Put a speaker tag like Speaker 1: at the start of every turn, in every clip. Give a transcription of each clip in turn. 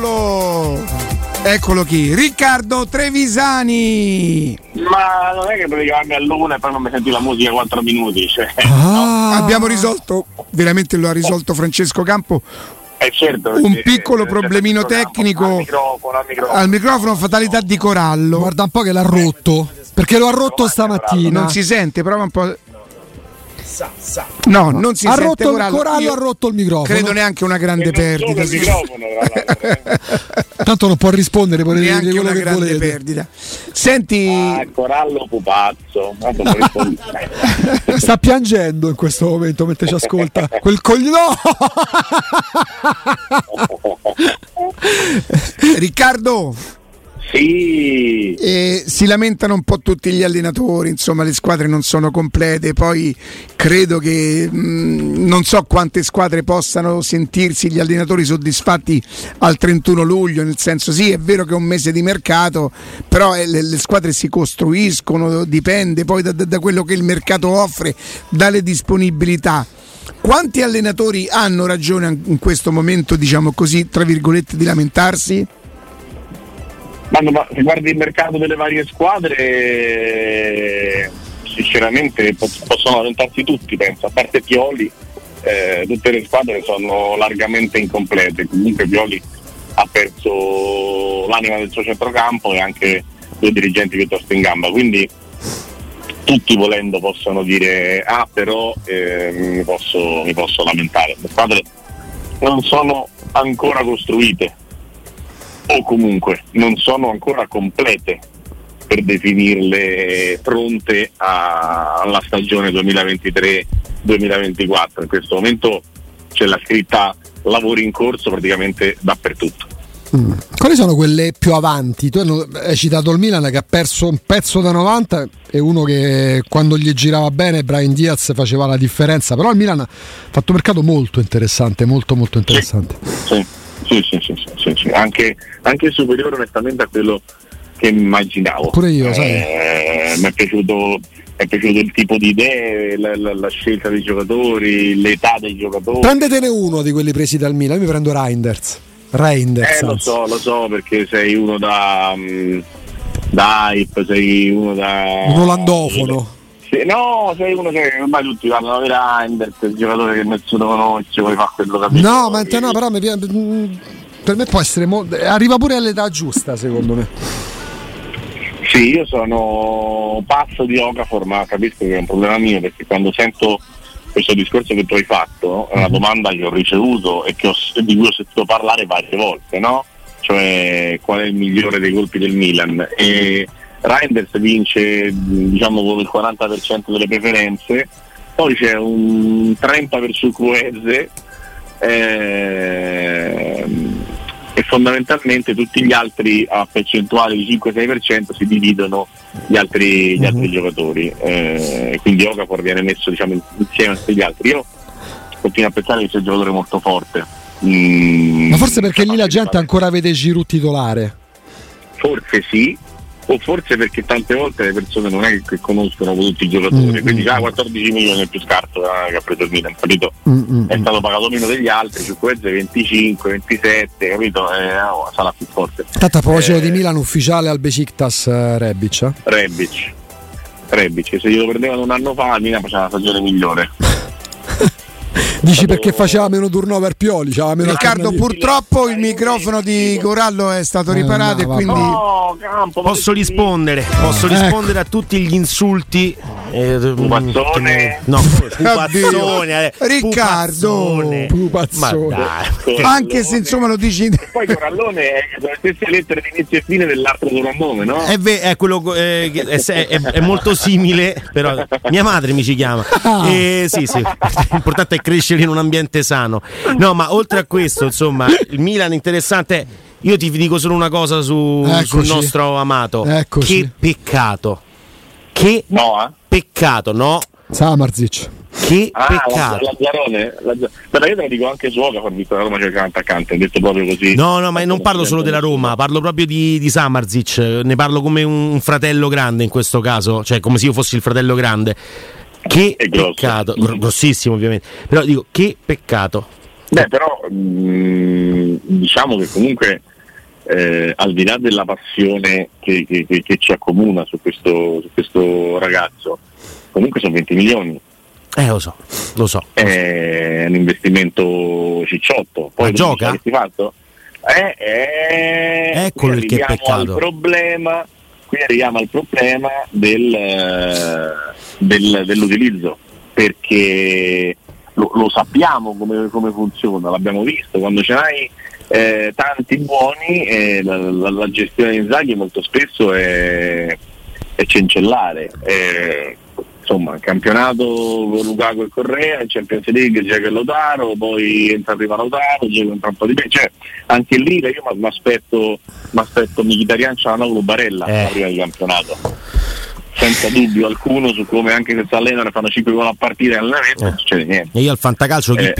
Speaker 1: Eccolo, eccolo. Chi? Riccardo Trevisani.
Speaker 2: Ma non è che potevi chiamarmi a luna e poi non mi senti la musica 4 minuti. Cioè,
Speaker 1: Ah, Abbiamo risolto, veramente lo ha risolto Francesco Campo,
Speaker 2: è certo.
Speaker 1: un
Speaker 2: perché,
Speaker 1: piccolo
Speaker 2: eh,
Speaker 1: problemino tecnico
Speaker 2: Al microfono, al microfono.
Speaker 1: al microfono, fatalità di Corallo.
Speaker 3: Guarda un po' che l'ha rotto. Perché lo ha rotto stamattina.
Speaker 1: Non si sente, prova un po'. No, non si
Speaker 3: ha
Speaker 1: sente
Speaker 3: rotto il
Speaker 1: Corallo. Io
Speaker 3: ha rotto il microfono.
Speaker 1: Credo neanche una grande perdita.
Speaker 2: il microfono, eh.
Speaker 3: Tanto non può rispondere, potete dire
Speaker 1: Neanche
Speaker 3: quello
Speaker 1: una
Speaker 3: che
Speaker 1: grande
Speaker 3: volete.
Speaker 1: perdita. Senti,
Speaker 2: Ah, Corallo pupazzo.
Speaker 3: Sta piangendo in questo momento mentre ci ascolta. Quel coglione.
Speaker 1: Riccardo, si lamentano un po' tutti gli allenatori, insomma le squadre non sono complete, poi credo che mh, non so quante squadre possano sentirsi gli allenatori soddisfatti al 31 luglio, nel senso sì è vero che è un mese di mercato, però eh, le, le squadre si costruiscono, dipende poi da, da- da quello che il mercato offre, dalle disponibilità. Quanti allenatori hanno ragione in questo momento, diciamo così, tra virgolette, di lamentarsi?
Speaker 2: Ma, se guardi il mercato delle varie squadre, sinceramente po- possono lamentarsi tutti, penso, a parte Pioli, eh, tutte le squadre sono largamente incomplete. Comunque Pioli ha perso l'anima del suo centrocampo e anche due dirigenti piuttosto in gamba. Quindi tutti volendo possono dire ah però eh, mi, posso, mi posso lamentare. Le squadre non sono ancora costruite o comunque non sono ancora complete per definirle pronte a- alla stagione 2023-2024. In questo momento c'è la scritta lavori in corso praticamente dappertutto.
Speaker 3: Mm. Quali sono quelle più avanti? Tu hai citato il Milan che ha perso un pezzo da 90 e uno che quando gli girava bene Brian Diaz faceva la differenza, però il Milan ha fatto un mercato molto interessante, molto molto interessante.
Speaker 2: Sì, sì, sì, sì, sì, sì anche, anche superiore onestamente a quello che immaginavo.
Speaker 3: Pure io, sai.
Speaker 2: Eh, mi è piaciuto è piaciuto il tipo di idee, la, la, la, scelta dei giocatori, l'età dei giocatori.
Speaker 3: Prendetene uno di quelli presi dal Milan, io mi prendo Reinders. Reinders.
Speaker 2: Eh, lo so, lo so perché sei uno da, um, da hype, sei uno da.
Speaker 3: Un olandofono.
Speaker 2: Sì, no, sei uno che ormai tutti parlano di Reinders, il giocatore che nessuno conosce, poi fa quello che
Speaker 3: No, ma te no, però mi piace. Mm, per me può essere. Mo- arriva pure all'età giusta, secondo me.
Speaker 2: Sì, io sono pazzo di Okafor, ma capisco che è un problema mio perché quando sento questo discorso che tu hai fatto è una mhm. domanda che ho ricevuto e ho, di cui ho sentito parlare varie volte, no? Cioè qual è il migliore dei colpi del Milan? E Reinders vince diciamo con il 40% delle preferenze, poi c'è un 30% per Chukwueze eh, e fondamentalmente tutti gli altri a percentuale di 5-6% si dividono gli altri, gli altri uh-huh. giocatori. Eh, quindi Okafor viene messo diciamo, insieme a questi gli altri. Io continuo a pensare che sia un giocatore molto forte.
Speaker 3: Mm, ma forse perché lì la gente ancora vede Giroud titolare.
Speaker 2: Forse sì o forse perché tante volte le persone non è che conoscono tutti i giocatori, mm-hmm. quindi già 14 milioni è più scarso eh, che ha preso il Milan, capito? Mm-hmm. È stato pagato meno degli altri, su questo 25, 27, capito? Eh, oh, sarà più forte.
Speaker 3: Tanto a proposito eh, di Milan ufficiale al Besiktas uh, Rebic. Eh?
Speaker 2: Rebic. Rebic, se glielo prendevano un anno fa, Milan faceva la stagione migliore.
Speaker 3: Dici perché faceva meno turnover Pioli?
Speaker 1: Riccardo, purtroppo il microfono di Corallo è stato riparato eh, no, e quindi. No,
Speaker 4: campo, posso rispondere, posso ecco. rispondere a tutti gli insulti.
Speaker 2: Eh, pupazzone.
Speaker 4: No, pupazzone.
Speaker 1: Eh, Riccardo, pupazzone. Anche se insomma lo dici.
Speaker 2: Poi Corallone è le stesse lettere di inizio e fine dell'altro soprannome, no?
Speaker 4: È, ve- è, quello, eh, è, è, è, molto simile, però mia madre mi ci chiama. Ah. Eh, sì, sì. L'importante è crescere crescere in un ambiente sano. No, ma oltre a questo, insomma, il Milan interessante. Io ti dico solo una cosa su, sul nostro amato. Eccoci. Che peccato. Che
Speaker 2: no, eh?
Speaker 4: peccato, no?
Speaker 3: Samarzic.
Speaker 4: Che ah, peccato.
Speaker 2: Lazzarone, Lazzarone. Però io te lo dico anche su Oca, visto la Roma c'è il attaccante, ho detto proprio così.
Speaker 4: No, no, ma non parlo solo della Roma, parlo proprio di, di Samarzic, ne parlo come un fratello grande in questo caso, cioè come se io fossi il fratello grande. Che peccato, grossissimo ovviamente, però dico che peccato.
Speaker 2: Beh, però mh, mm, diciamo che comunque eh, al di là della passione che, che, che ci accomuna su questo, su questo, ragazzo, comunque sono 20 milioni.
Speaker 4: Eh, lo so, lo so.
Speaker 2: È un investimento cicciotto. Poi
Speaker 4: Ma gioca?
Speaker 2: Fatto? Eh, eh,
Speaker 4: Eccolo il che peccato.
Speaker 2: Il problema qui arriviamo al problema del, eh, del, dell'utilizzo, perché lo, lo sappiamo come, come, funziona, l'abbiamo visto, quando ce n'hai eh, tanti buoni eh, la, la, la, gestione di Inzaghi molto spesso è, è cencellare. Eh, insomma, campionato con Lukaku e Correa, in Champions League Giacomo e Lotaro, poi entra prima Lotaro, Giacomo entra un po' di cioè anche lì io mi aspetto, aspetto Mkhitaryan Cialanoglu Barella eh. prima di campionato senza dubbio alcuno su come anche se si allenano fanno 5 gol a partita e allenamento eh. non succede niente.
Speaker 4: E io al fantacalcio chi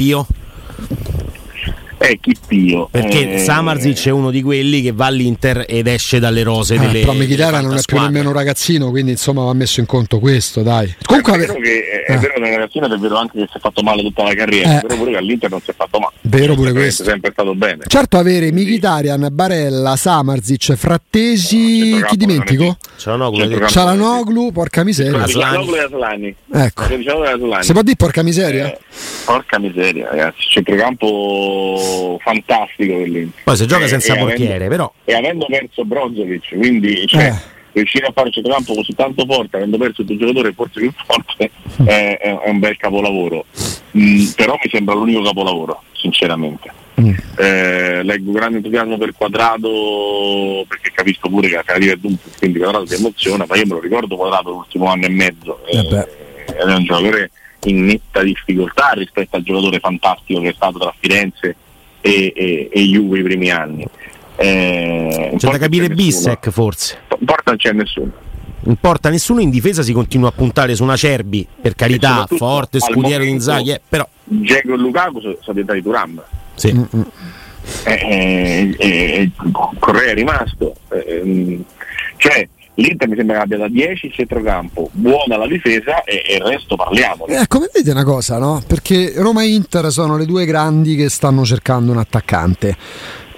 Speaker 4: eh. pio?
Speaker 2: è Chippio.
Speaker 4: Perché eh... Samarzic è uno di quelli che va all'Inter ed esce dalle rose eh, delle
Speaker 3: Però Mkhitaryan non è più nemmeno un ragazzino, quindi insomma va messo in conto questo, dai.
Speaker 2: Comunque, è vero che è, eh. vero che è ragazzino ed è vero anche che si è fatto male tutta la carriera, eh. però pure che all'Inter non si è fatto male.
Speaker 3: Vero pure questo.
Speaker 2: È sempre stato bene.
Speaker 3: Certo avere Mkhitaryan, Barella, Samarzic, Frattesi, no, chi dimentico?
Speaker 4: Cialanoglu,
Speaker 3: Cialanoglu, porca miseria.
Speaker 2: Cialanoglu e Aslani.
Speaker 3: Ecco. Si può dire porca miseria?
Speaker 2: Eh, porca miseria, ragazzi. Centrocampo fantastico quell'Inter.
Speaker 4: Poi se gioca senza portiere,
Speaker 2: avendo,
Speaker 4: però.
Speaker 2: E avendo perso Brozovic, quindi cioè, eh. riuscire a fare un centrocampo così tanto forte, avendo perso il tuo giocatore forse più forte, mm. è, è, un bel capolavoro. Mm, però mi sembra l'unico capolavoro, sinceramente. Mm. Eh, leggo grande entusiasmo per Quadrato perché capisco pure che la carriera è dunque, quindi Quadrato si emoziona, ma io me lo ricordo Quadrato l'ultimo anno e mezzo. Eh, eh è un giocatore in netta difficoltà rispetto al giocatore fantastico che è stato tra Firenze e, e, e Juve i primi anni. Eh,
Speaker 4: C'è da capire Bissec forse.
Speaker 2: In porta non c'è nessuno.
Speaker 4: In porta nessuno, in difesa si continua a puntare su una Cerbi, per carità, forte, scudiero di Inzaghi, eh, però...
Speaker 2: Dzeko e Lukaku sono, sono diventati Turam.
Speaker 4: Sì.
Speaker 3: Mm,
Speaker 2: Eh, eh, eh, Correa è rimasto. Eh, ehm, cioè, l'Inter mi sembra che abbia da 10 il centrocampo, buona la difesa e, e il resto parliamo.
Speaker 3: Eh, come vedete una cosa, no? Perché Roma e Inter sono le due grandi che stanno cercando un attaccante.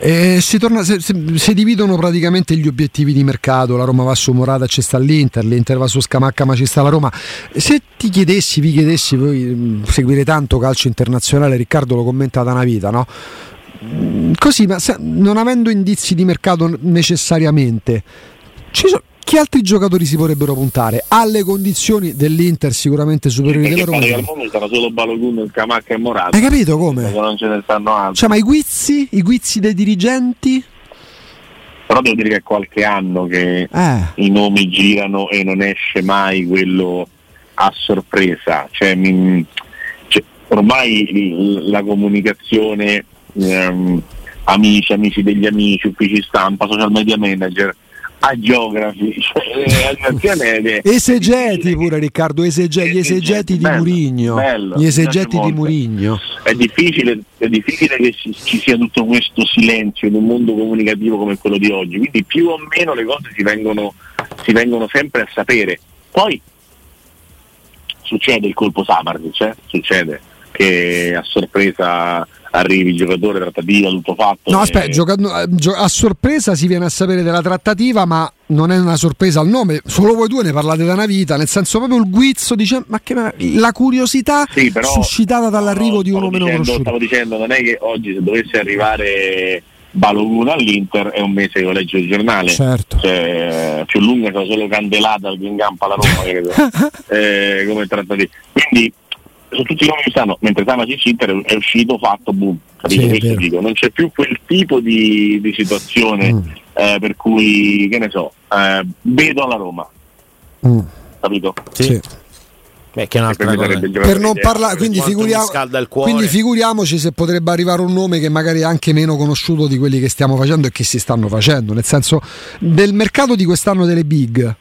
Speaker 3: E si, torna, si, si- si dividono praticamente gli obiettivi di mercato. La Roma va su Morata, ci sta l'Inter, l'Inter va su Scamacca, ma ci sta la Roma. Se ti chiedessi, vi chiedessi, voi mh, seguire tanto calcio internazionale, Riccardo lo commenta da una vita, no? Mm, Così, ma se- non avendo indizi di mercato necessariamente, ci so- chi altri giocatori si vorrebbero puntare? Alle condizioni dell'Inter sicuramente superiori
Speaker 2: Perché
Speaker 3: della
Speaker 2: che
Speaker 3: Roma.
Speaker 2: al mondo sarà solo Balogun, Camacca e Morata.
Speaker 3: Hai capito come?
Speaker 2: Perché non ce ne stanno altri.
Speaker 3: Cioè, ma i guizzi, i guizzi dei dirigenti?
Speaker 2: Però devo dire che è qualche anno che
Speaker 3: Eh.
Speaker 2: i nomi girano e non esce mai quello a sorpresa. Cioè, mi- cioè, ormai la comunicazione, ehm, amici, amici degli amici, uffici stampa, social media manager, agiografi, cioè, eh, animazione è-
Speaker 3: Esegeti pure Riccardo, esege- gli esegeti di
Speaker 2: bello,
Speaker 3: Murigno.
Speaker 2: bello,
Speaker 3: Gli esegeti di. Murigno.
Speaker 2: è difficile, è difficile che ci, ci sia tutto questo silenzio in un mondo comunicativo come quello di oggi, quindi più o meno le cose si vengono, si vengono sempre a sapere. Poi succede il colpo Samardic, eh? succede che a sorpresa arrivi il giocatore, trattativa, tutto fatto.
Speaker 3: No,
Speaker 2: e-
Speaker 3: aspetta, gioca- no, eh, a sorpresa si viene a sapere della trattativa, ma non è una sorpresa al nome, solo voi due ne parlate da una vita, nel senso proprio il guizzo, dice, ma che la curiosità
Speaker 2: Sì, però-
Speaker 3: suscitata dall'arrivo
Speaker 2: no,
Speaker 3: di uno
Speaker 2: stavo
Speaker 3: meno
Speaker 2: dicendo,
Speaker 3: conosciuto.
Speaker 2: Stavo dicendo, non è che oggi se dovesse arrivare Balogun all'Inter è un mese che io leggo il giornale.
Speaker 3: Certo.
Speaker 2: Cioè, più lunga sono solo candelata al in campo alla Roma, credo. eh, come trattativa. Quindi su tutti i nomi che stanno, mentre Samacic Inter è uscito fatto boom. Capito?
Speaker 3: Sì,
Speaker 2: dico, non c'è più quel tipo di, di situazione
Speaker 3: Mm.
Speaker 2: eh, per cui, che ne so, eh, vedo alla Roma,
Speaker 3: Mm,
Speaker 2: capito?
Speaker 4: Sì.
Speaker 3: sì.
Speaker 4: Beh, che è un'altra cosa.
Speaker 3: Per non parlare, quindi, figuriamo-
Speaker 4: scalda il cuore.
Speaker 3: quindi figuriamoci se potrebbe arrivare un nome che magari è anche meno conosciuto di quelli che stiamo facendo e che si stanno facendo. Nel senso, del mercato di quest'anno delle big,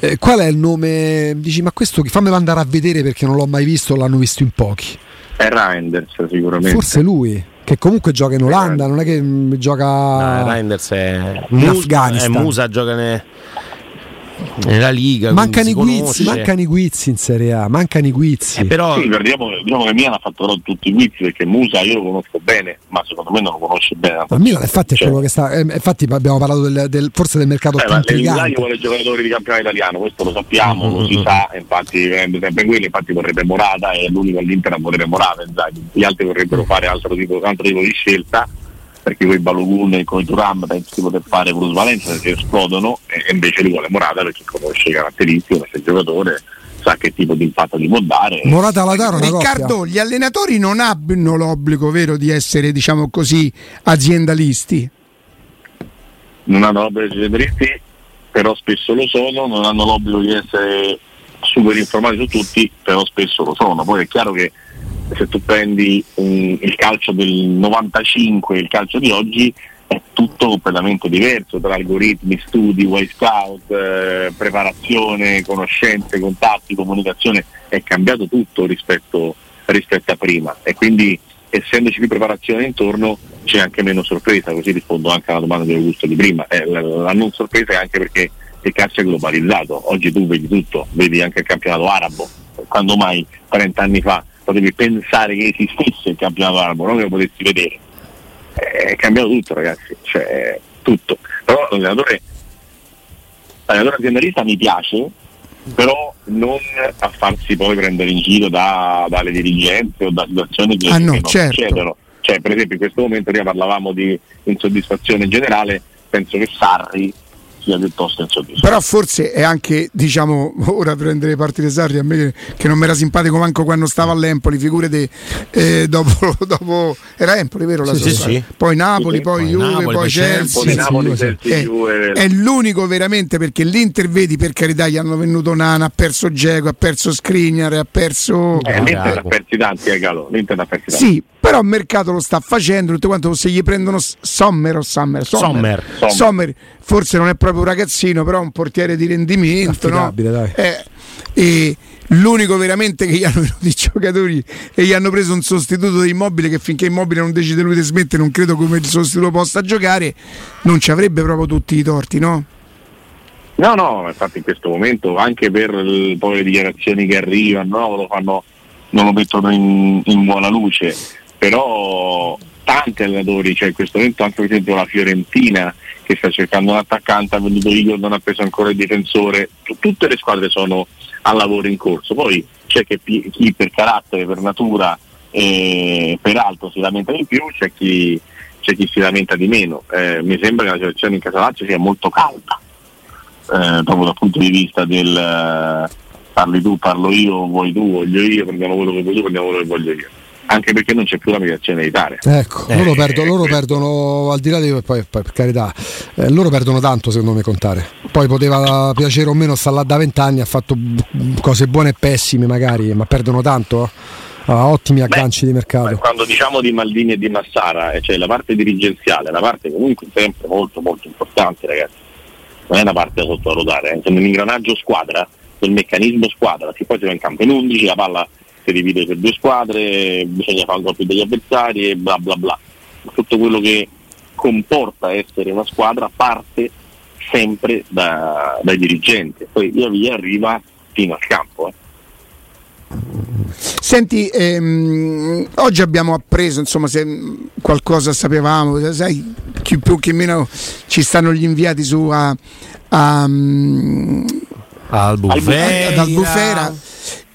Speaker 3: eh, qual è il nome? Dici, ma questo fammelo andare a vedere perché non l'ho mai visto, l'hanno visto in pochi.
Speaker 2: È Reinders sicuramente.
Speaker 3: Forse lui, che comunque gioca in Olanda, non è che mm, gioca.
Speaker 4: No, Reinders è
Speaker 3: In
Speaker 4: Musa,
Speaker 3: Afghanistan.
Speaker 4: eh, Musa gioca ne- nella Liga.
Speaker 3: mancano i guizzi, mancano i guizzi in Serie A, mancano i guizzi.
Speaker 4: Eh, però
Speaker 2: Sì, ricordiamo, diciamo che Milan ha fatto però tutti i guizzi perché Musa io lo conosco bene, ma secondo me non lo conosce bene.
Speaker 3: Ma Milan infatti è
Speaker 2: Cioè,
Speaker 3: quello che sta. eh, infatti abbiamo parlato del, del- forse del mercato
Speaker 2: eh,
Speaker 3: più intrigante.
Speaker 2: vuole giocatori di campionato italiano, questo lo sappiamo, lo si sa, infatti prende sempre quelli, infatti vorrebbe Morata, è l'unico all'Inter a volere Morata, gli altri vorrebbero fare altro tipo, altro tipo di scelta, perché quei Balogun e coi Turam penso di poter fare plusvalenza perché esplodono, e invece li vuole Morata perché conosce le caratteristiche, conosce il giocatore, sa che tipo di impatto gli può dare.
Speaker 3: Morata Lataro, una coppia.
Speaker 1: Riccardo, gli allenatori non hanno l'obbligo vero di essere, diciamo così, aziendalisti.
Speaker 2: non hanno l'obbligo di essere dritti, però spesso lo sono, non hanno l'obbligo di essere super informati su tutti, però spesso lo sono. Poi è chiaro che se tu prendi un- il calcio del 95 e il calcio di oggi è tutto completamente diverso tra algoritmi, studi, way scout, eh, preparazione, conoscenze, contatti, comunicazione, è cambiato tutto rispetto, rispetto a prima. E quindi essendoci più preparazione intorno c'è anche meno sorpresa, così rispondo anche alla domanda di Augusto di prima. Eh, la, la non sorpresa è anche perché il calcio è globalizzato, oggi tu vedi tutto, vedi anche il campionato arabo, quando mai 30 anni fa potevi pensare che esistesse il campionato arabo, non che lo potessi vedere. Eh, È cambiato tutto ragazzi, cioè tutto. Però l'allenatore, l'allenatore aziendalista mi piace, però non a farsi poi prendere in giro da- dalle dirigenze o da situazioni che,
Speaker 1: Ah, no,
Speaker 2: che non
Speaker 1: certo.
Speaker 2: succedono. Cioè, per esempio in questo momento prima parlavamo di insoddisfazione generale, penso che Sarri sia piuttosto insoddisfatto.
Speaker 1: Però forse è anche, diciamo, ora prendere parti di Sarri a me che, non mi era simpatico manco quando stava all'Empoli, figurate eh, dopo, dopo era Empoli, vero? La
Speaker 4: Sì, sì, sì.
Speaker 1: Poi Napoli,
Speaker 2: Sì,
Speaker 1: poi
Speaker 4: poi
Speaker 1: Juve,
Speaker 4: Napoli,
Speaker 1: poi
Speaker 4: poi
Speaker 1: Chelsea.
Speaker 2: Napoli, Napoli,
Speaker 1: Sì,
Speaker 2: Chelsea,
Speaker 1: è,
Speaker 2: Juve.
Speaker 1: è l'unico veramente perché l'Inter vedi per carità gli hanno venuto Nana, ha perso Geco, ha perso Skriniar, ha perso
Speaker 2: Eh, L'Inter ha persi tanti, eh, Galo. L'Inter ha persi tanti.
Speaker 1: Sì, però il mercato lo sta facendo, tutto quanto se gli prendono Sommer o Sommer,
Speaker 4: Sommer.
Speaker 2: Sommer.
Speaker 1: Sommer, forse non è proprio un ragazzino, però un portiere di rendimento, no? Eh, e l'unico veramente che gli hanno venuto i giocatori e gli hanno preso un sostituto di immobile che finché immobile non decide lui di smettere, non credo come il sostituto possa giocare, non ci avrebbe proprio tutti i torti, no?
Speaker 2: No, no, infatti in questo momento anche per il- poi le dichiarazioni che arrivano no, lo fanno, non lo mettono in, in buona luce, però tanti allenatori, cioè in questo momento anche per esempio la Fiorentina che sta cercando un attaccante, ha venduto Igor, non ha preso ancora il difensore, Tu- tutte le squadre sono a lavoro in corso, poi c'è pi- chi per carattere, per natura e per altro si lamenta di più, c'è chi, c'è chi si lamenta di meno. Eh, mi sembra che la situazione in Casalaccio sia molto calda eh, proprio dal punto di vista del eh, parli tu, parlo io, vuoi tu, voglio io, prendiamo quello che tu, prendiamo quello che voglio io. Anche perché non c'è più la mediazione militare.
Speaker 3: Ecco,
Speaker 4: Eh,
Speaker 3: loro, perdo- loro
Speaker 2: questo.
Speaker 3: perdono, al di là di poi, poi, per carità, eh, loro perdono tanto secondo me contare. Poi poteva piacere o meno sta là da vent'anni, ha fatto b- cose buone e pessime magari, ma perdono tanto. Ha ottimi agganci di
Speaker 2: Ma
Speaker 3: mercato.
Speaker 2: Quando diciamo di Maldini e di Massara, eh, cioè la parte dirigenziale, la parte comunque sempre molto molto importante ragazzi, non è una parte da sottovalutare, eh. sono un ingranaggio squadra, il meccanismo squadra, che poi si va in campo in 11, la palla si divide per due squadre, bisogna fare un colpo degli avversari e bla bla bla. Tutto quello che comporta essere una squadra parte sempre da- dai dirigenti, poi via via arriva fino al campo. eh.
Speaker 1: Senti, ehm, oggi abbiamo appreso, insomma, se qualcosa sapevamo, sai, chi più che meno ci stanno gli inviati su a, a, mm,
Speaker 4: Albufera.
Speaker 1: ad Albufera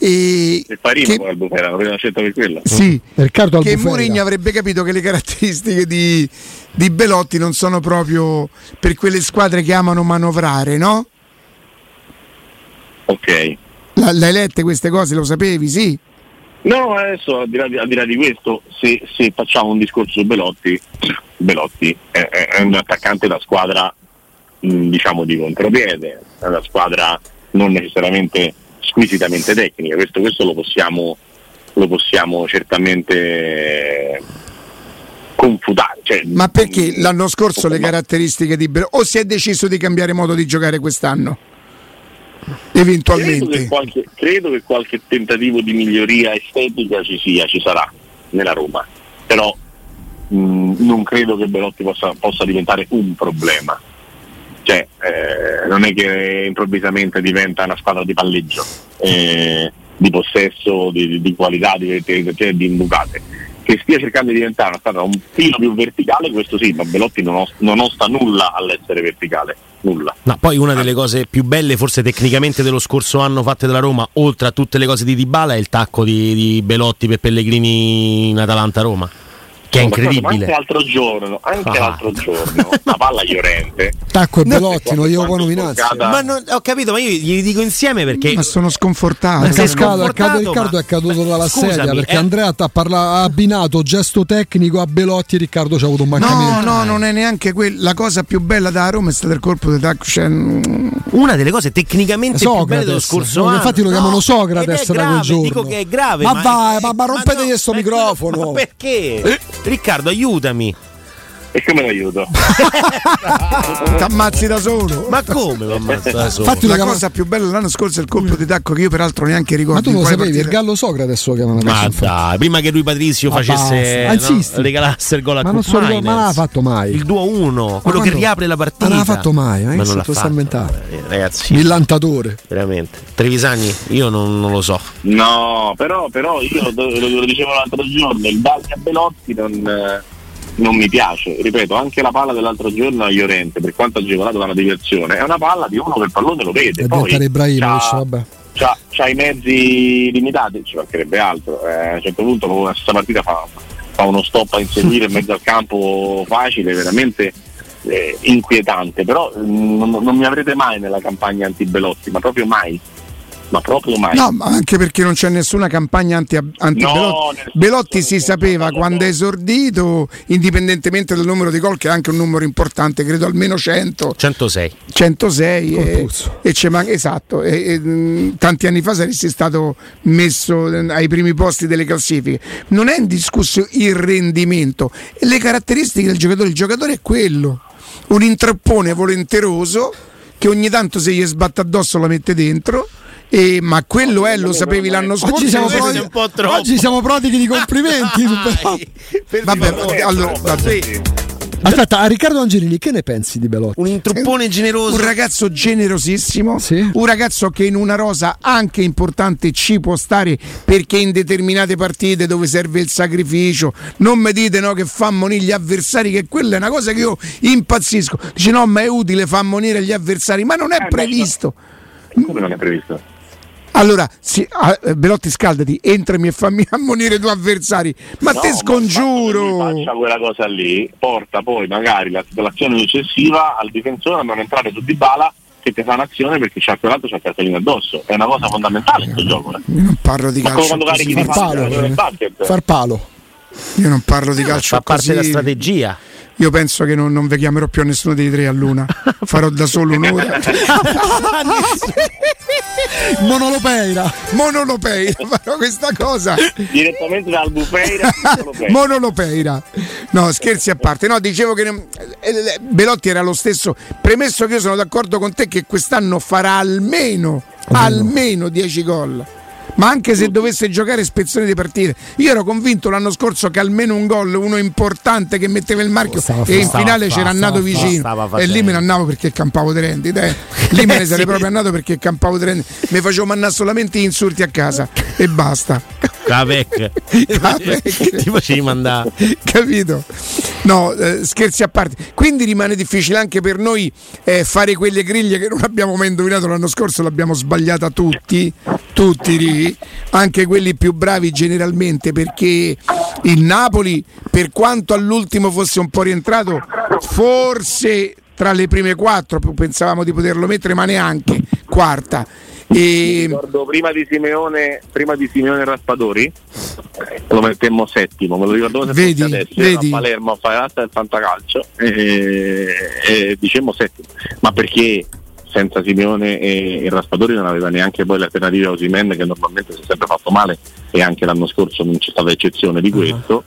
Speaker 1: e
Speaker 2: E Parino
Speaker 1: che-
Speaker 2: poi al Bufera, non aveva scelto per quello.
Speaker 1: sì,
Speaker 3: Riccardo
Speaker 1: che. Mourinho avrebbe capito che le caratteristiche di, di Belotti non sono proprio per quelle squadre che amano manovrare, no?
Speaker 2: Ok.
Speaker 1: La- L'hai lette queste cose, lo sapevi, sì?
Speaker 2: No, adesso al di là di, al di là di questo, se, se facciamo un discorso su Belotti, Belotti è, è- è un attaccante da squadra mh, diciamo di contropiede, è una squadra non necessariamente squisitamente tecnica, questo, questo lo, possiamo, lo possiamo certamente confutare. cioè,
Speaker 1: Ma perché
Speaker 2: mh,
Speaker 1: l'anno scorso le caratteristiche di Belotti o si è deciso di cambiare modo di giocare quest'anno?
Speaker 2: Credo che,
Speaker 1: Eventualmente.
Speaker 2: qualche, credo che qualche tentativo di miglioria estetica ci sia, ci sarà nella Roma, però mh, non credo che Belotti possa, possa diventare un problema. Cioè, eh, non è che improvvisamente diventa una squadra di palleggio, eh, di possesso, di, di qualità, di, di, di- imbucate. Che stia cercando di diventare una squadra un filo più verticale, questo sì, ma Belotti non, os- non osta nulla all'essere verticale, nulla.
Speaker 4: No, poi una delle cose più belle, forse tecnicamente dello scorso anno fatte dalla Roma, oltre a tutte le cose di Dybala, è il tacco di, di Belotti per Pellegrini in Atalanta-Roma, che è
Speaker 2: ma
Speaker 4: incredibile.
Speaker 2: Anche l'altro giorno, anche
Speaker 4: Ah.
Speaker 2: l'altro giorno, la palla Llorente.
Speaker 3: Tacco e
Speaker 1: No,
Speaker 3: Belotti, non glielo può nominare.
Speaker 4: Ma non- ho capito, ma io gli dico insieme perché
Speaker 1: Ma sono sconfortato.
Speaker 3: È
Speaker 4: sei
Speaker 3: cascato, è
Speaker 4: sconfortato,
Speaker 3: Riccardo
Speaker 4: ma-
Speaker 3: è caduto dalla
Speaker 4: Scusami,
Speaker 3: sedia perché
Speaker 4: eh.
Speaker 3: Andrea ha, parla- ha abbinato gesto tecnico a Belotti e Riccardo ci ha avuto un
Speaker 1: No,
Speaker 3: mancamento.
Speaker 1: no, non è neanche quella. La cosa più bella da Roma è stato il colpo di tacco. Cioè, mm,
Speaker 4: una delle cose tecnicamente più belle dello
Speaker 3: Socrates.
Speaker 4: scorso
Speaker 3: No,
Speaker 4: anno.
Speaker 3: infatti lo chiamano Socrates
Speaker 4: ed è
Speaker 3: da quel
Speaker 4: grave,
Speaker 3: giorno.
Speaker 4: Dico che è grave.
Speaker 3: Ma vai, ma- ma rompetegli
Speaker 4: no,
Speaker 3: sto
Speaker 4: ma-
Speaker 3: microfono.
Speaker 4: Ma perché? Riccardo, aiutami.
Speaker 2: E come l'aiuto?
Speaker 1: ti ammazzi da solo.
Speaker 4: Ma come? mi ammazzo da solo?
Speaker 3: Infatti lo
Speaker 1: la
Speaker 3: chiama-
Speaker 1: cosa più bella dell'anno scorso è il colpo di tacco che io peraltro neanche ricordo.
Speaker 3: Ma tu lo sapevi, il
Speaker 1: partita.
Speaker 3: gallo Socrates lo chiamano
Speaker 4: Ma
Speaker 3: adesso.
Speaker 4: dai, prima che lui Patrizio
Speaker 3: Ma
Speaker 4: facesse
Speaker 3: basta. Ah,
Speaker 4: no, regalasse il gol a
Speaker 3: Ma non so, ma non l'ha fatto mai.
Speaker 4: Il 2-1, quello
Speaker 3: quando?
Speaker 4: che riapre la partita.
Speaker 3: Ma non l'ha fatto mai, ma
Speaker 4: non l'ha fatto.
Speaker 3: inventando?
Speaker 4: Eh, Ragazzi,
Speaker 3: Millantatore.
Speaker 4: veramente. Trevisani, io non, non lo so.
Speaker 2: No, però, però io lo, lo dicevo l'altro giorno, il Baglia Belotti non, eh, non mi piace. Ripeto, anche la palla dell'altro giorno a Llorente, per quanto agevolato dalla diversione, è una palla di uno che il pallone lo vede. Poi
Speaker 3: Ibrahimovic,
Speaker 2: c'ha-
Speaker 3: vabbè.
Speaker 2: c'ha, c'ha i mezzi limitati, ci mancherebbe altro. Eh, a un certo punto la stessa partita fa, fa uno stop a inseguire in mezzo al campo facile, veramente eh, inquietante, però mm, non, non mi avrete mai nella campagna anti-Belotti, ma proprio mai ma proprio mai.
Speaker 1: No, ma anche perché non c'è nessuna campagna anti, anti
Speaker 2: No,
Speaker 1: Belotti. Belotti si sapeva quando è esordito, indipendentemente dal numero di gol, che è anche un numero importante, credo almeno 100.
Speaker 4: 106.
Speaker 1: 106
Speaker 3: Col
Speaker 1: e, e c'è man- esatto e- e, mh, tanti anni fa saresti stato messo eh, ai primi posti delle classifiche non è in discusso il rendimento le caratteristiche del giocatore il giocatore è quello un intrappone volenteroso che ogni tanto se gli sbatte addosso la mette dentro e- ma quello è lo sapevi l'anno scorso
Speaker 3: Oggi siamo, prodi- oggi siamo prodighi di complimenti.
Speaker 1: Vabbè,
Speaker 4: favore.
Speaker 1: allora, vabbè.
Speaker 3: Aspetta, a Riccardo Angelini, che ne pensi di Belotti?
Speaker 4: Un intruppone generoso.
Speaker 1: un ragazzo generosissimo,
Speaker 3: Sì.
Speaker 1: un ragazzo che in una rosa anche importante ci può stare perché in determinate partite dove serve il sacrificio, non mi dite no, che fa ammonire gli avversari, che quella è una cosa che io impazzisco. Dice no, ma è utile fa ammonire gli avversari, ma non è
Speaker 2: Eh,
Speaker 1: previsto.
Speaker 2: Come non è previsto?
Speaker 1: Allora, sì, ah, eh, Belotti scaldati, entrami e fammi ammonire due avversari. Ma
Speaker 2: No,
Speaker 1: te
Speaker 2: ma
Speaker 1: scongiuro!
Speaker 2: lui faccia quella cosa lì porta poi magari la situazione successiva al difensore a non entrare su Dybala che ti fa un'azione perché c'ha quell'altro c'ha il cartellino addosso è una cosa fondamentale in questo gioco eh.
Speaker 1: Non parlo di
Speaker 2: ma
Speaker 1: calcio
Speaker 2: quando carichi
Speaker 1: così.
Speaker 2: di
Speaker 3: Far palo, far palo.
Speaker 1: Io non parlo di calcio
Speaker 4: Fa parte
Speaker 1: così.
Speaker 4: della strategia.
Speaker 1: Io penso che non, non vi chiamerò più a nessuno dei tre a luna. Farò da solo un'ora.
Speaker 3: Monolopeira.
Speaker 1: Monolopeira, farò questa cosa.
Speaker 2: direttamente dal Bufeira
Speaker 1: Monolopeira. No, scherzi a parte. No, dicevo che non- eh, eh, Belotti era lo stesso. Premesso che io sono d'accordo con te che quest'anno farà almeno, almeno 10 gol. Ma anche se dovesse giocare spezzoni di partite, io ero convinto l'anno scorso che almeno un gol, uno importante che metteva il marchio
Speaker 3: Stava
Speaker 1: e in finale c'era andato vicino.
Speaker 4: stava
Speaker 1: E lì me ne andavo perché campavo di rendite. eh. Lì me ne sarei
Speaker 4: Sì.
Speaker 1: proprio andato perché campavo di rendite. Mi facevo mandare solamente gli insulti a casa e basta.
Speaker 4: Cavec.
Speaker 1: Cavec.
Speaker 4: Ti facevi mandare.
Speaker 1: Capito? No, eh, scherzi a parte. Quindi rimane difficile anche per noi eh, fare quelle griglie che non abbiamo mai indovinato l'anno scorso, l'abbiamo sbagliata tutti, tutti lì, anche quelli più bravi generalmente, perché il Napoli, per quanto all'ultimo fosse un po' rientrato, forse tra le prime quattro pensavamo di poterlo mettere, ma neanche quarta. E,
Speaker 2: ricordo prima di Simeone prima di Simeone Raspadori lo mettemmo settimo me lo ricordo se
Speaker 1: Vedi,
Speaker 2: adesso
Speaker 1: vedi.
Speaker 2: a Palermo a fare l'asta del fantacalcio e, e dicemmo settimo. Ma perché senza Simeone e, e Raspadori non aveva neanche poi l'alternativa a Osimen che normalmente si è sempre fatto male e anche l'anno scorso non c'è stata eccezione di questo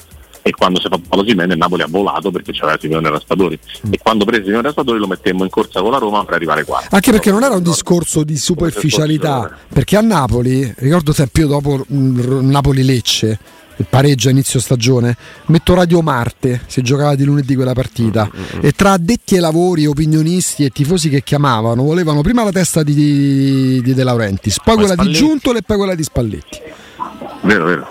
Speaker 2: e quando si è fatto Osimen il Napoli ha volato perché c'era Simeone Raspadori. E quando prese Simeone Raspadori lo mettemmo in corsa con la Roma per arrivare qua
Speaker 3: Anche perché non era un discorso di superficialità, perché a Napoli, ricordo sempre io dopo mm, Napoli-Lecce, il pareggio a inizio stagione, metto Radio Marte, si giocava di lunedì quella partita, e tra addetti ai lavori, opinionisti e tifosi che chiamavano, volevano prima la testa di, di, di De Laurentiis, poi quella di
Speaker 4: Spalletti.
Speaker 3: Giuntole e poi quella di Spalletti.
Speaker 2: Vero vero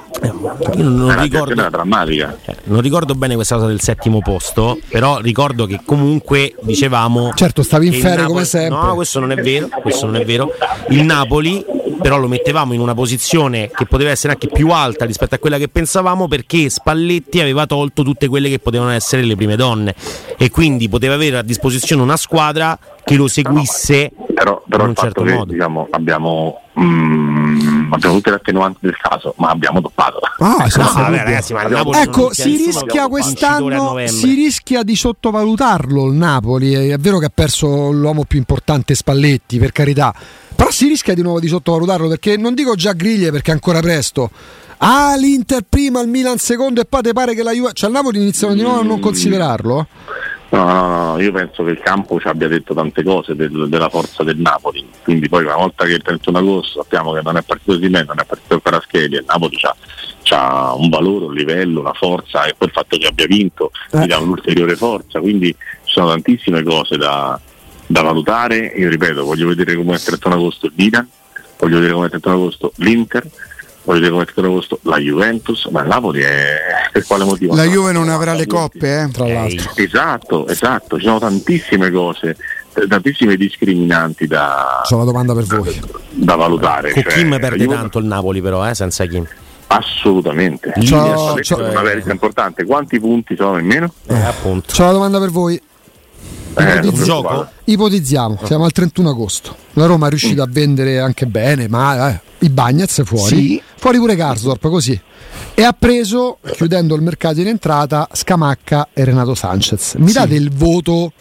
Speaker 4: Io non, non ricordo.
Speaker 2: drammatica
Speaker 4: eh, Non ricordo bene questa cosa del settimo posto, però ricordo che comunque dicevamo.
Speaker 3: Certo, stavi in ferie
Speaker 4: Napoli-
Speaker 3: come sempre.
Speaker 4: No, questo non è vero. Questo non è vero. Il Napoli, però, lo mettevamo in una posizione che poteva essere anche più alta rispetto a quella che pensavamo, perché Spalletti aveva tolto tutte quelle che potevano essere le prime donne. E quindi poteva avere a disposizione una squadra che lo seguisse
Speaker 2: però, però
Speaker 4: in un certo
Speaker 2: che
Speaker 4: modo.
Speaker 2: diciamo, abbiamo, mm, abbiamo tutte le attenuanti del caso ma abbiamo toppato
Speaker 3: Ah,
Speaker 4: No, vabbè, ragazzi,
Speaker 3: Ecco, si rischia quest'anno si rischia di sottovalutarlo il Napoli. È vero che ha perso l'uomo più importante Spalletti, per carità. Però si rischia di nuovo di sottovalutarlo perché non dico già griglie perché è ancora presto. Ah, l'Inter prima, il Milan secondo e poi te pare che la Juve, cioè il Napoli iniziano di nuovo a non considerarlo?
Speaker 2: No, no, no, io penso che il campo ci abbia detto tante cose del- della forza del Napoli. Quindi poi una volta che il 31 agosto sappiamo che non è partito di me non è partito il Paraschelli il Napoli ha un valore, un livello, una forza e poi il fatto che abbia vinto
Speaker 3: Eh.
Speaker 2: gli dà un'ulteriore forza. Quindi ci sono tantissime cose da, da valutare. Io ripeto voglio vedere come è il 31 agosto il Milan voglio vedere come è il 31 agosto l'Inter voglio vedere come è il 31 agosto la Juventus ma il Napoli è per quale motivo?
Speaker 1: la Juve non avrà le coppe, eh.
Speaker 3: Tra l'altro.
Speaker 2: Esatto, esatto, ci sono tantissime cose, tantissime discriminanti da,
Speaker 3: C'ho una domanda per voi.
Speaker 2: da valutare.
Speaker 4: Con
Speaker 2: cioè,
Speaker 4: Kim perde
Speaker 2: Juve-
Speaker 4: tanto il Napoli, però, eh, senza Kim.
Speaker 2: Assolutamente.
Speaker 3: C'ho-
Speaker 2: è una verità importante. Quanti punti sono in meno?
Speaker 4: eh, appunto.
Speaker 3: C'ho una domanda per voi.
Speaker 2: Eh,
Speaker 3: Ipotizzi-
Speaker 2: non
Speaker 4: gioco?
Speaker 2: vale.
Speaker 3: Ipotizziamo, siamo al 31 agosto. La Roma è riuscita a vendere anche bene, ma eh, i Bagnets fuori.
Speaker 1: Sì.
Speaker 3: Fuori pure Garsdorp, così. E ha preso, chiudendo il mercato in entrata, Scamacca e Renato Sanchez. Mi date il voto?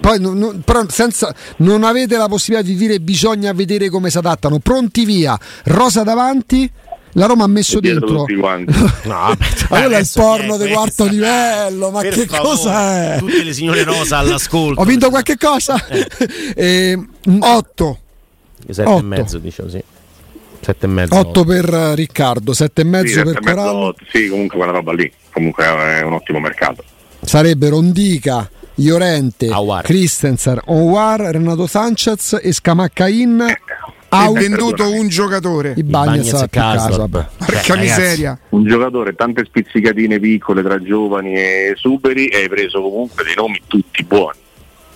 Speaker 3: Poi non- però senza, non avete la possibilità di dire bisogna vedere come si adattano. Pronti via, Rosa davanti. La Roma ha messo dentro.
Speaker 2: tutti quanti.
Speaker 4: No,
Speaker 3: è il porno di quarto
Speaker 4: questa?
Speaker 3: livello, ma
Speaker 4: Per
Speaker 3: che
Speaker 4: favore,
Speaker 3: cosa è?
Speaker 4: Tutte le signore rosa all'ascolto.
Speaker 3: Ho vinto qualche cosa? Eh,
Speaker 1: 8.
Speaker 4: Sette
Speaker 3: otto.
Speaker 4: e mezzo, dicevo, sì. Sette e mezzo.
Speaker 3: 8 per eh, Riccardo, 7 e
Speaker 2: Sì,
Speaker 3: mezzo
Speaker 2: sette
Speaker 3: per Corallo.
Speaker 2: sì, comunque quella roba lì. Comunque è un ottimo mercato.
Speaker 3: Sarebbero Ondica, Iorente,
Speaker 4: Aouar.
Speaker 3: Christensen, Onwar, Renato Sanchez e Scamaccain.
Speaker 1: Ha venduto un giocatore.
Speaker 3: I Bagnets a
Speaker 4: e
Speaker 3: vabbè.
Speaker 1: Porca miseria.
Speaker 2: Un giocatore, tante spizzicatine piccole tra giovani e esuberi e hai preso comunque dei nomi tutti buoni.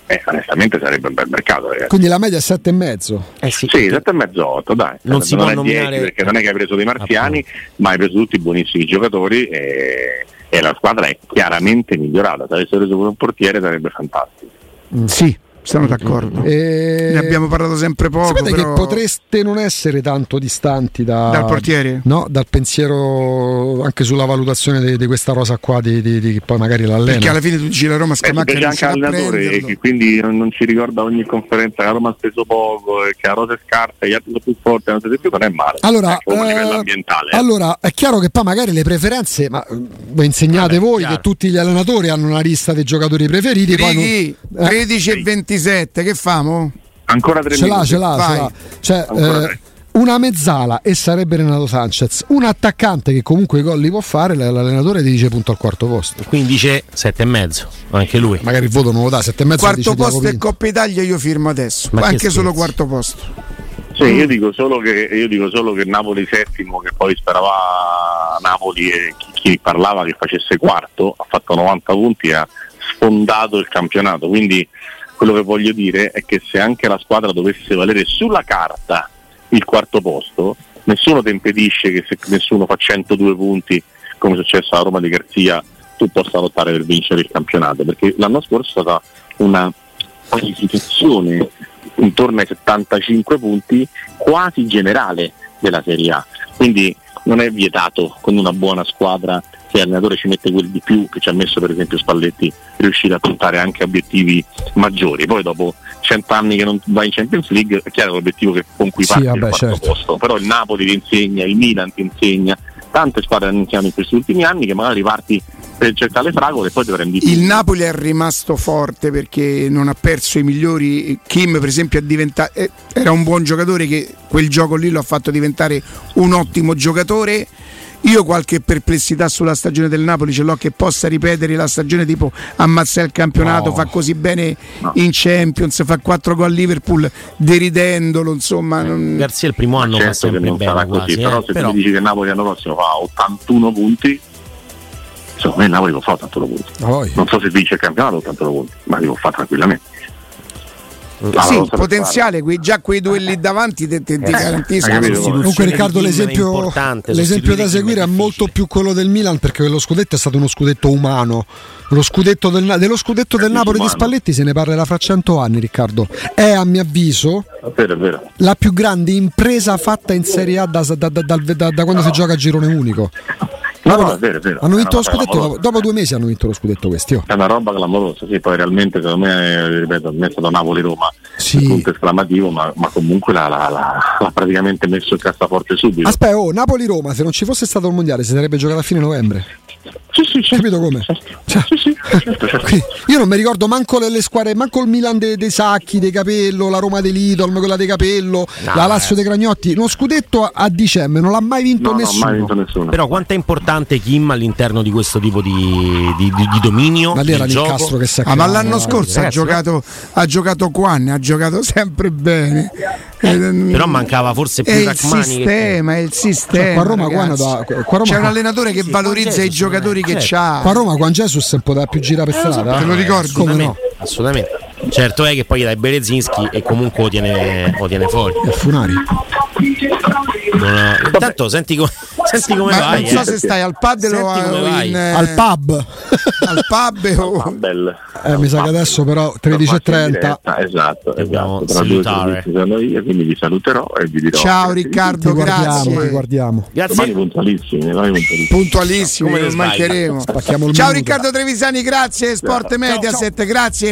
Speaker 2: Eh, onestamente sarebbe un bel mercato, ragazzi.
Speaker 3: Quindi la media è 7 e mezzo.
Speaker 4: Eh sì,
Speaker 2: Sì, 7 e mezzo, 8, dai.
Speaker 4: Non si può
Speaker 2: è 10
Speaker 4: nominare-
Speaker 2: perché non è che hai preso dei marziani, ma hai preso tutti buonissimi giocatori e, e la squadra è chiaramente migliorata. Se avesse preso pure un portiere sarebbe fantastico.
Speaker 1: Sì, sono d'accordo.
Speaker 3: E...
Speaker 1: Ne abbiamo parlato sempre poco.
Speaker 3: Sapete
Speaker 1: però-
Speaker 3: che potreste non essere tanto distanti da-
Speaker 1: Dal portiere?
Speaker 3: No, dal pensiero anche sulla valutazione di, di questa rosa qua di, di- di chi poi magari l'allena.
Speaker 1: Perché alla fine tu dici la Roma
Speaker 2: Beh,
Speaker 1: Scamacca non
Speaker 2: anche
Speaker 1: a
Speaker 2: e
Speaker 1: prenderlo.
Speaker 2: che quindi non, non ci ricorda ogni conferenza che la Roma ha speso poco e che la rosa è scarsa e gli altri sono più forti, non, più, non è male.
Speaker 3: Allora,
Speaker 2: Ecco, a livello
Speaker 3: eh,
Speaker 2: ambientale. eh.
Speaker 3: allora, è chiaro che poi magari le preferenze, ma eh, voi insegnate
Speaker 4: Vabbè,
Speaker 3: voi
Speaker 4: chiaro.
Speaker 3: che tutti gli allenatori hanno una lista dei giocatori preferiti. Poi
Speaker 1: Righi,
Speaker 3: non- eh,
Speaker 1: 13 e 27, che famo?
Speaker 2: Ancora tre
Speaker 3: ce l'ha,
Speaker 2: minuti.
Speaker 3: ce l'ha, ce
Speaker 1: vai.
Speaker 3: l'ha. Cioè, eh, una mezzala e sarebbe Renato Sanchez, un attaccante che comunque i gol li può fare, l'allenatore ti dice punto al quarto posto.
Speaker 4: Quindi dice sette e mezzo, anche lui.
Speaker 3: Magari il voto non lo dà, sette e mezzo
Speaker 1: Quarto posto e. Coppa Italia io firmo adesso.
Speaker 4: Ma che
Speaker 1: Anche solo
Speaker 4: scherzi.
Speaker 1: quarto posto.
Speaker 2: Sì, io dico solo che io dico solo che Napoli settimo, che poi sperava Napoli e chi, chi parlava che facesse quarto, ha fatto 90 punti e ha sfondato il campionato. Quindi quello che voglio dire è che se anche la squadra dovesse valere sulla carta il quarto posto, nessuno ti impedisce che se nessuno fa 102 punti, come è successo alla Roma di Garzia, tu possa lottare per vincere il campionato, perché l'anno scorso è stata una qualificazione intorno ai 75 punti quasi generale della Serie A. Quindi non è vietato con una buona squadra se l'allenatore ci mette quel di più che ci ha messo per esempio Spalletti riuscire a puntare anche obiettivi maggiori. Poi dopo 100 anni che non vai in Champions League è chiaro l'obiettivo che- con cui
Speaker 3: Sì,
Speaker 2: parti il
Speaker 3: vabbè,
Speaker 2: quarto
Speaker 3: certo.
Speaker 2: posto, però il Napoli ti insegna, il Milan ti insegna, tante squadre insegnato in questi ultimi anni che magari parti per cercare le fragole e poi prendi
Speaker 1: Il. Napoli è rimasto forte perché non ha perso i migliori. Kim, per esempio, è diventato, eh, era un buon giocatore che quel gioco lì lo ha fatto diventare un ottimo giocatore. Io qualche perplessità sulla stagione del Napoli ce l'ho che possa ripetere la stagione tipo ammazza il campionato,
Speaker 3: No.
Speaker 1: fa così bene in Champions, fa 4 gol a Liverpool deridendolo, insomma. non-
Speaker 4: Garzia il primo anno fa
Speaker 2: certo che
Speaker 4: sempre
Speaker 2: non sarà
Speaker 4: bene
Speaker 2: così,
Speaker 4: quasi,
Speaker 2: però
Speaker 4: eh.
Speaker 2: se
Speaker 4: però
Speaker 2: tu mi dici che Napoli l'anno prossimo fa 81 punti, secondo me il Napoli lo fa 81 punti.
Speaker 3: Ma poi-
Speaker 2: Non so se vince il campionato 81 punti, ma li può fare tranquillamente. La
Speaker 1: sì,
Speaker 2: per
Speaker 1: potenziale, quei- già quei due lì davanti te, te- ti
Speaker 2: Eh,
Speaker 1: garantiscono.
Speaker 3: Comunque Riccardo
Speaker 4: di
Speaker 3: l'esempio, l'esempio da seguire è molto più quello del Milan perché lo scudetto è stato uno scudetto umano. Lo scudetto del, dello scudetto del Napoli di
Speaker 2: disumano.
Speaker 3: Spalletti se ne parlerà fra cento anni Riccardo. È a mio avviso
Speaker 2: vero, vero.
Speaker 3: la più grande impresa fatta in Serie A da, da- da- da- da quando si gioca a girone unico.
Speaker 2: No, no, è vero, vero.
Speaker 3: Hanno vinto lo scudetto, dopo, dopo due mesi hanno vinto lo scudetto questi. oh.
Speaker 2: È una roba clamorosa, sì, poi realmente secondo me, ripeto, ha messo da Napoli-Roma
Speaker 3: Sì.
Speaker 2: il punto esclamativo, ma, ma comunque l'ha, l'ha- l'ha- l'ha praticamente messo in cassaforte subito.
Speaker 3: Aspetta, oh, Napoli-Roma, se non ci fosse stato il mondiale si sarebbe giocato a fine novembre.
Speaker 2: Sì, sì, certo.
Speaker 3: Capito come? Cioè,
Speaker 2: Sì, sì, certo, certo.
Speaker 3: Io non mi ricordo manco le, le squadre, manco il Milan dei, dei Sacchi, dei Capello, la Roma dei Lidl, quella dei Capello, la Lazio dei Gragnotti. Lo scudetto a, a dicembre non l'ha mai vinto
Speaker 2: No, no,
Speaker 3: nessuno.
Speaker 2: mai vinto nessuno.
Speaker 4: Però quanto è importante Kim all'interno di questo tipo di, di- di- di dominio?
Speaker 3: Ma lì era l'incastro che si
Speaker 1: Ah, ma l'anno
Speaker 3: eh.
Speaker 1: scorso ha
Speaker 4: ragazzi,
Speaker 1: giocato, ha giocato Quan, ha giocato sempre bene. Eh,
Speaker 4: Però mancava forse più
Speaker 1: è il
Speaker 4: Rachmani che-
Speaker 1: sistema, è il sistema.
Speaker 3: Cioè, qua a Roma, qua
Speaker 1: ragazzi.
Speaker 3: hanno da- qua a Roma-
Speaker 1: C'è un allenatore che
Speaker 4: Sì,
Speaker 1: valorizza
Speaker 4: Juan
Speaker 1: i
Speaker 4: Jesus,
Speaker 1: giocatori che
Speaker 4: certo.
Speaker 1: c'ha.
Speaker 3: Qua a Roma Juan Jesus poteva più girare per strada.
Speaker 1: te lo
Speaker 3: eh?
Speaker 1: ricordi?
Speaker 3: Come no?
Speaker 4: Assolutamente. Certo è che poi gli dai Berezinski e comunque lo tiene, lo tiene fuori.
Speaker 3: E Funari.
Speaker 4: No, intanto senti, co- senti come
Speaker 1: Ma
Speaker 4: vai.
Speaker 1: non so
Speaker 4: eh.
Speaker 1: se stai al padel o in, eh,
Speaker 3: Al pub.
Speaker 1: al pub o
Speaker 2: Bel.
Speaker 3: Eh, mi sa che adesso però 13.30.
Speaker 2: Ah, esatto,
Speaker 4: Dobbiamo
Speaker 2: esatto. Tra
Speaker 4: salutare.
Speaker 2: sono io, quindi vi saluterò e vi dirò.
Speaker 1: Ciao Riccardo,
Speaker 3: Ti guardiamo,
Speaker 1: grazie.
Speaker 3: ti guardiamo.
Speaker 2: Domani
Speaker 4: Grazie.
Speaker 2: puntualissimi, domani puntualissimi.
Speaker 1: Puntualissimo,
Speaker 4: Come
Speaker 1: non mancheremo. Ciao
Speaker 3: minuto.
Speaker 1: Riccardo Trevisani, grazie. Sport Mediaset, grazie.